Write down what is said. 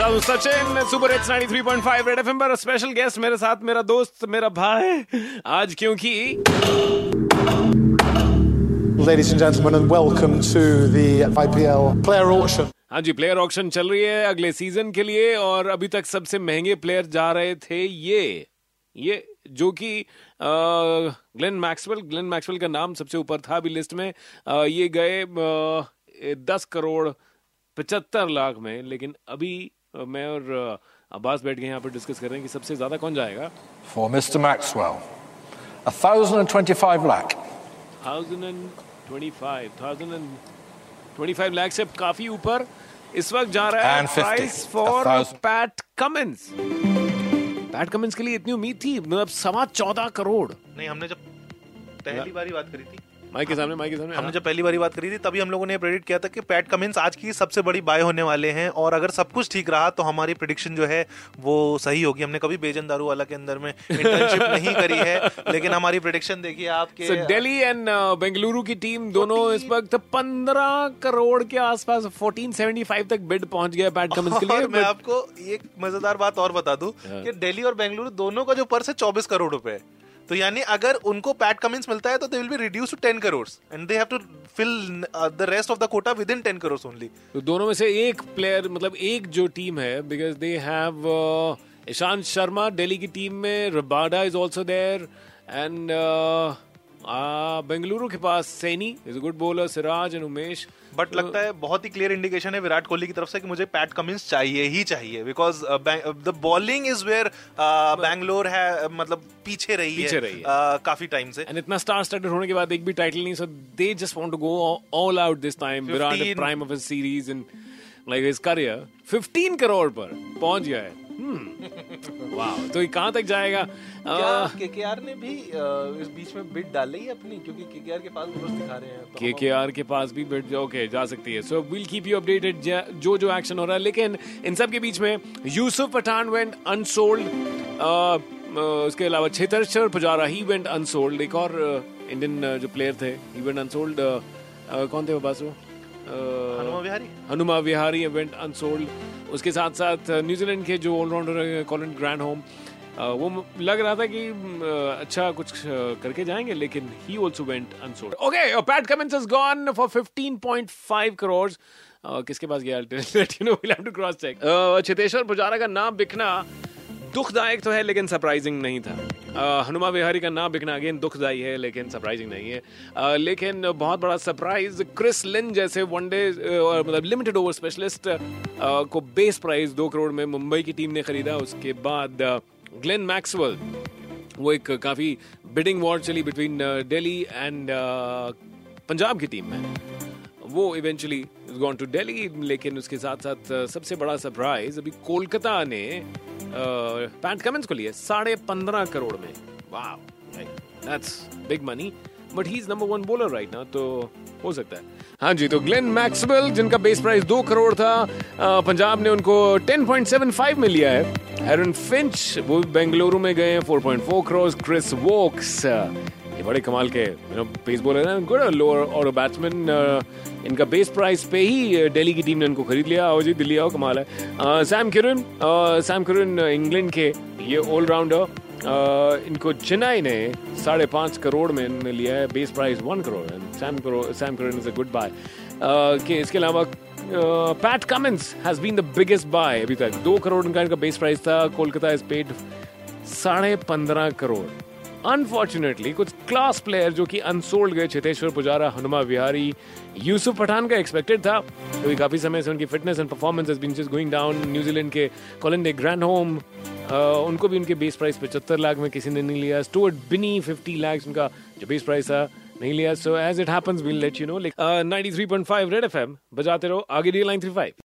साथ Sachin super X 93.5 red FM पर special guest मेरे साथ मेरा दोस्त मेरा भाई। आज क्योंकि Ladies and gentlemen, and welcome to the IPL player auction. हाँ जी प्लेयर ऑक्शन चल रही है अगले सीज़न के लिए और अभी तक सबसे महँगे प्लेयर जा रहे थे ये ये जो कि ग्लेन मैक्सवेल ग्लेन मैक्सवेल का नाम सबसे ऊपर था अभी लिस्ट में। अ, ये गए आ, दस करोड़ पचहत्तर लाख में लेकिन अभी मैं और अब्बास बैठ के यहाँ पर डिस्कस कर रहे हैं कि सबसे ज़्यादा कौन जाएगा for Mr. Maxwell. A thousand and twenty-five lakh. Thousand and twenty five thousand and twenty five lakh से काफ़ी ऊपर इस वक्त जा रहा है price for Pat Cummins Pat Cummins के लिए इतनी उम्मीद थी मतलब सवा चौदह करोड़ नहीं हमने जब पहली बारी बात करी थी माइक के सामने माइक के सामने हमने। जब पहली बारी बात करी थी तभी हम लोगों ने प्रेडिक्ट किया था कि पैट कमिंस आज की सबसे बड़ी बाय होने वाले हैं और अगर सब कुछ ठीक रहा तो हमारी प्रिडिक्शन जो है वो सही होगी हमने कभी बेजन दारू वाला के अंदर में इंटर्नशिप नहीं करी है लेकिन हमारी प्रिडिक्शन देखिए आपके So, दिल्ली एंड बेंगलुरु की टीम दोनों इस वक्त पंद्रह करोड़ के आसपास 1475 तक बिड पहुँच गया पैट कमिंस के लिए मैं आपको एक मज़ेदार बात और बता दूँ। कि दिल्ली और बेंगलुरु दोनों का जो पर्स है चौबीस करोड़ रुपए। तो यानी अगर उनको पैट कमिंस मिलता है तो they will be reduce to ten crore and they have to fill the rest of the quota with in ten crore only तो दोनों में से एक प्लेयर मतलब एक जो टीम है because they have Ishant Sharma Delhi की टीम में Rabada is also there and Bengaluru के पास Saini is good bowler Siraj and Umesh. But लगता है बहुत ही क्लियर इंडिकेशन है विराट कोहली की तरफ़ से कि मुझे पैट कमिंस चाहिए ही चाहिए। Because the bowling is where Bangalore है मतलब पीछे रही पीछे है रही है। uh, काफ़ी टाइम से। एंड इतना स्टार स्टार्टेड होने के बाद एक भी टाइटल नहीं so they just want to go all out this time Virat prime of his series in like his career 15 crore पर पहुँच गया है। हम्म। वाओ तो ये कहाँ तक जाएगा? क्या केकेआर ने भी इस बीच में बिड डाली है अपनी? क्योंकि केकेआर के पास ग्रोथ दिखा रहे हैं तो के के आर के पास भी बिट ओके जा सकती है। So will keep you updated जो जो एक्शन हो रहा है। लेकिन इन सब के बीच में यूसुफ पठान वेंट अनसोल्ड उसके अलावा Cheteshwar Pujara he went unsold एक और इंडियन जो प्लेयर थे ही वेंट अनसोल्ड कौन थे वो बासु? हनुमा विहारी? हनुमा विहारी वेंट अनसोल्ड उसके साथ साथ न्यूजीलैंड के जो ऑलराउंडर कॉलिन ग्रैंड होम वो लग रहा था कि अच्छा कुछ करके जाएँगे लेकिन he also went unsold okay Pat Cummins has gone for 15.5 crore किसके पास गया? Let you know will have to cross check Cheteshwar Pujara का नाम बिकना दुखदायक तो है लेकिन सरप्राइजिंग नहीं था। हनुमा विहारी का नाम बिकना अगेन दुखदाई है लेकिन सरप्राइजिंग नहीं है। अ, लेकिन बहुत बड़ा सरप्राइज़ क्रिस लिन जैसे वनडे और मतलब लिमिटेड ओवर स्पेशलिस्ट को बेस प्राइज दो करोड़ में मुंबई की टीम ने खरीदा। उसके बाद ग्लेन मैक्सवेल वो एक काफ़ी बिडिंग वॉर चली बिटवीन दिल्ली एंड पंजाब की टीम में। वो इवेंचुअली गॉन टू दिल्ली लेकिन उसके साथ साथ सबसे बड़ा सरप्राइज़ अभी कोलकाता ने पैट कमेंस को लिए, साढ़े पंद्रह करोड़ में। वाह that's big money but he is number one bowler right ना तो हो सकता है। हाँ जी तो ग्लेन मैक्सवेल जिनका बेस प्राइस दो करोड़ था पंजाब ने उनको 10.75 में लिया है। एरन फिंच वो बेंगलुरु में गए हैं 4.4 करोड़ क्रिस वोक्स ये बड़े कमाल के पेस बॉलर हैं गुड लोअर और बैट्समैन इनका बेस प्राइस पे ही uh, दिल्ली की टीम ने इनको खरीद लिया। आओ जी दिल्ली आओ कमाल है। Sam Curran Sam Curran England के ये ऑलराउंडर uh, इनको चेन्नई ने साढ़े पाँच करोड़ में इन्होंने लिया है base price one crore. Sam Sam Curran is a good buy के इसके अलावा Pat Cummins has been the biggest buy अभी तक। दो करोड़ इनका इनका बेस प्राइस था कोलकाता इज़ पेड साढ़े पंद्रह करोड़। अनफॉर्चुनेटली कुछ क्लास प्लेयर जो कि अनसोल्ड गए चेतेश्वर पुजारा हनुमा विहारी यूसुफ पठान का एक्सपेक्टेड था। क्योंकि काफ़ी समय से उनकी fitness and performance been just going down New Zealand के कॉलिन डे ग्रैंड होम उनको भी उनके बेस प्राइस पचहत्तर लाख में किसी ने नहीं लिया। स्टुअर्ट बिनी फिफ्टी लाख उनका जो बेस प्राइस था, नहीं लिया। So as it happens will let you know like 93.5 red FM बजाते रहो, आगे लाइन थ्री फाइव